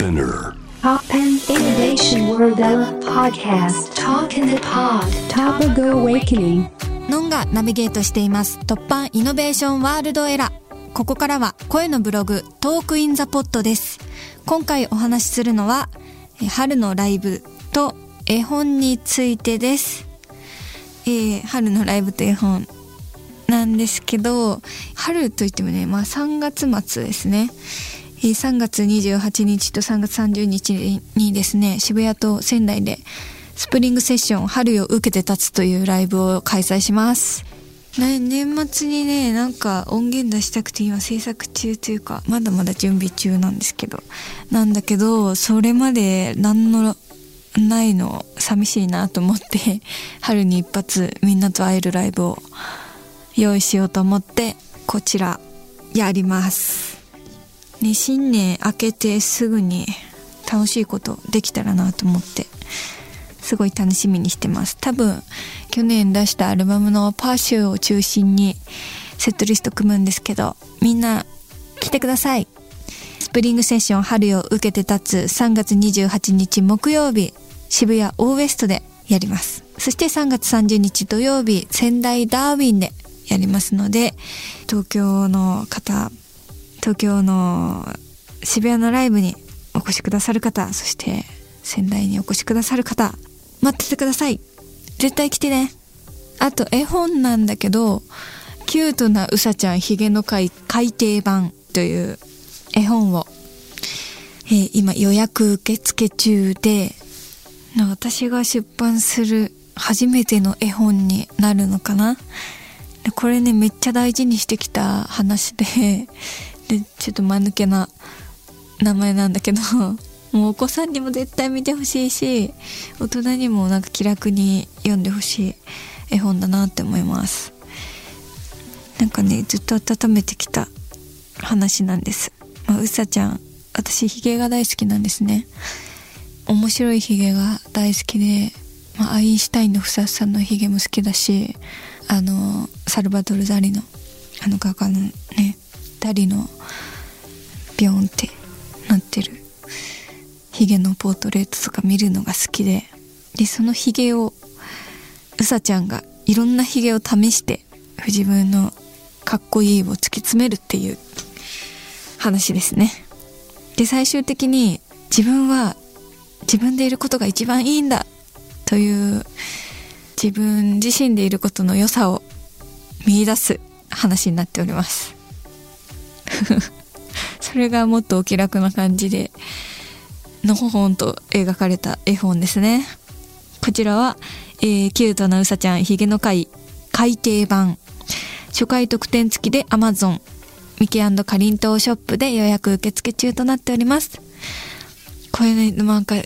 Spinear. Pop and Innovation World Podcast. Talk in the Pod. Topical Awakening. のんがナビゲートしています。突破 Innovation World Era。ここからは声のブログ Talk in the Pod です。今回お話しするのはえ春のライブと絵本についてです、えー春のライブと絵本なんですけど春といってもねまあ3月末ですね。えー3月28日と3月30日にですね渋谷と仙台でスプリングセッション春よ受けて立つというライブを開催します、年末にねなんか音源出したくて今制作中というかまだまだ準備中なんですけど。なんだけどそれまで何のないの寂しいなと思って 春に一発みんなと会えるライブを用意しようと思ってこちらやります。ね新年明けてすぐに楽しいことできたらなと思ってすごい楽しみにしてます。多分去年出したアルバムのパーシューを中心にセットリスト組むんですけどみんな来てください。スプリングセッション春を受けて立つ3月28日木曜日渋谷オーウエストでやります。そして3月30日土曜日仙台ダーウィンでやりますので東京の方東京の渋谷のライブにお越しくださる方そして仙台にお越しくださる方待っててください。絶対来てね。あと絵本なんだけどキュートなうさちゃんひげの会改訂版という絵本を、えー今予約受付中で私が出版する初めての絵本になるのかな。これねめっちゃ大事にしてきた話ででちょっと間抜けな名前なんだけど もうお子さんにも絶対見てほしいし大人にもなんか気楽に読んでほしい絵本だなって思います。なんかねずっと温めてきた話なんです、まあ、うさちゃん私ヒゲが大好きなんですね。面白いヒゲが大好きで、まあ、アインシュタインのふさふさのヒゲも好きだしあのサルバドル・ダリのあの画家のねダリのビョンってなってる。ヒゲのポートレートとか見るのが好きで。でそのヒゲをうさちゃんがいろんなヒゲを試して自分のかっこいいを突き詰めるっていう話ですね。で最終的に自分は自分でいることが一番いいんだという自分自身でいることの良さを見出す話になっております。それがもっとお気楽な感じでのほほんと描かれた絵本ですね。こちらは、えーキュートなうさちゃんひげの会改訂版。初回特典付きで Amazon ミキかりんとうショップで予約受付中となっております。これねなんか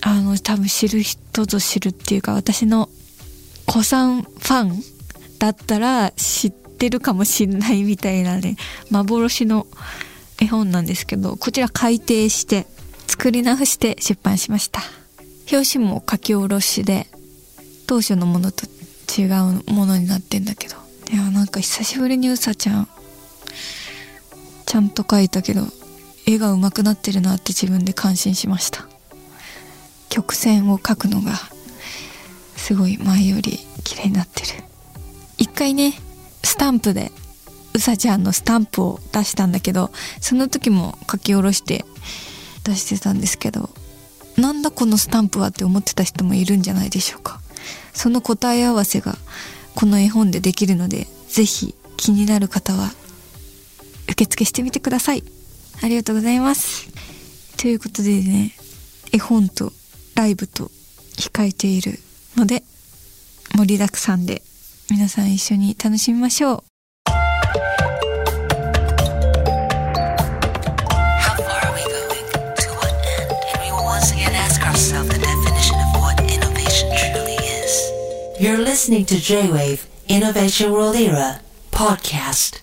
あの多分知る人ぞ知るっていうか私の子さんファンだったら知ってるかもしんないみたいなね幻の絵本なんですけどこちら改訂して作り直して出版しました。表紙も書き下ろしで当初のものと違うものになってんだけど。いやなんか久しぶりにうさちゃんちゃんと描いたけど絵が上手くなってるなって自分で感心しました。曲線を描くのがすごい前より綺麗になってる。一回ねスタンプでうさちゃんのスタンプを出したんだけどその時も書き下ろして出してたんですけどなんだこのスタンプはって思ってた人もいるんじゃないでしょうか。その答え合わせがこの絵本でできるのでぜひ気になる方は受付してみてください。ありがとうございます。ということでね絵本とライブと控えているので盛りだくさんで皆さん一緒に楽しみましょう How far are we going? To what end? And we will once again ask ourselves the definition of what innovation truly is. You're listening to J-Wave Innovation World Era podcast.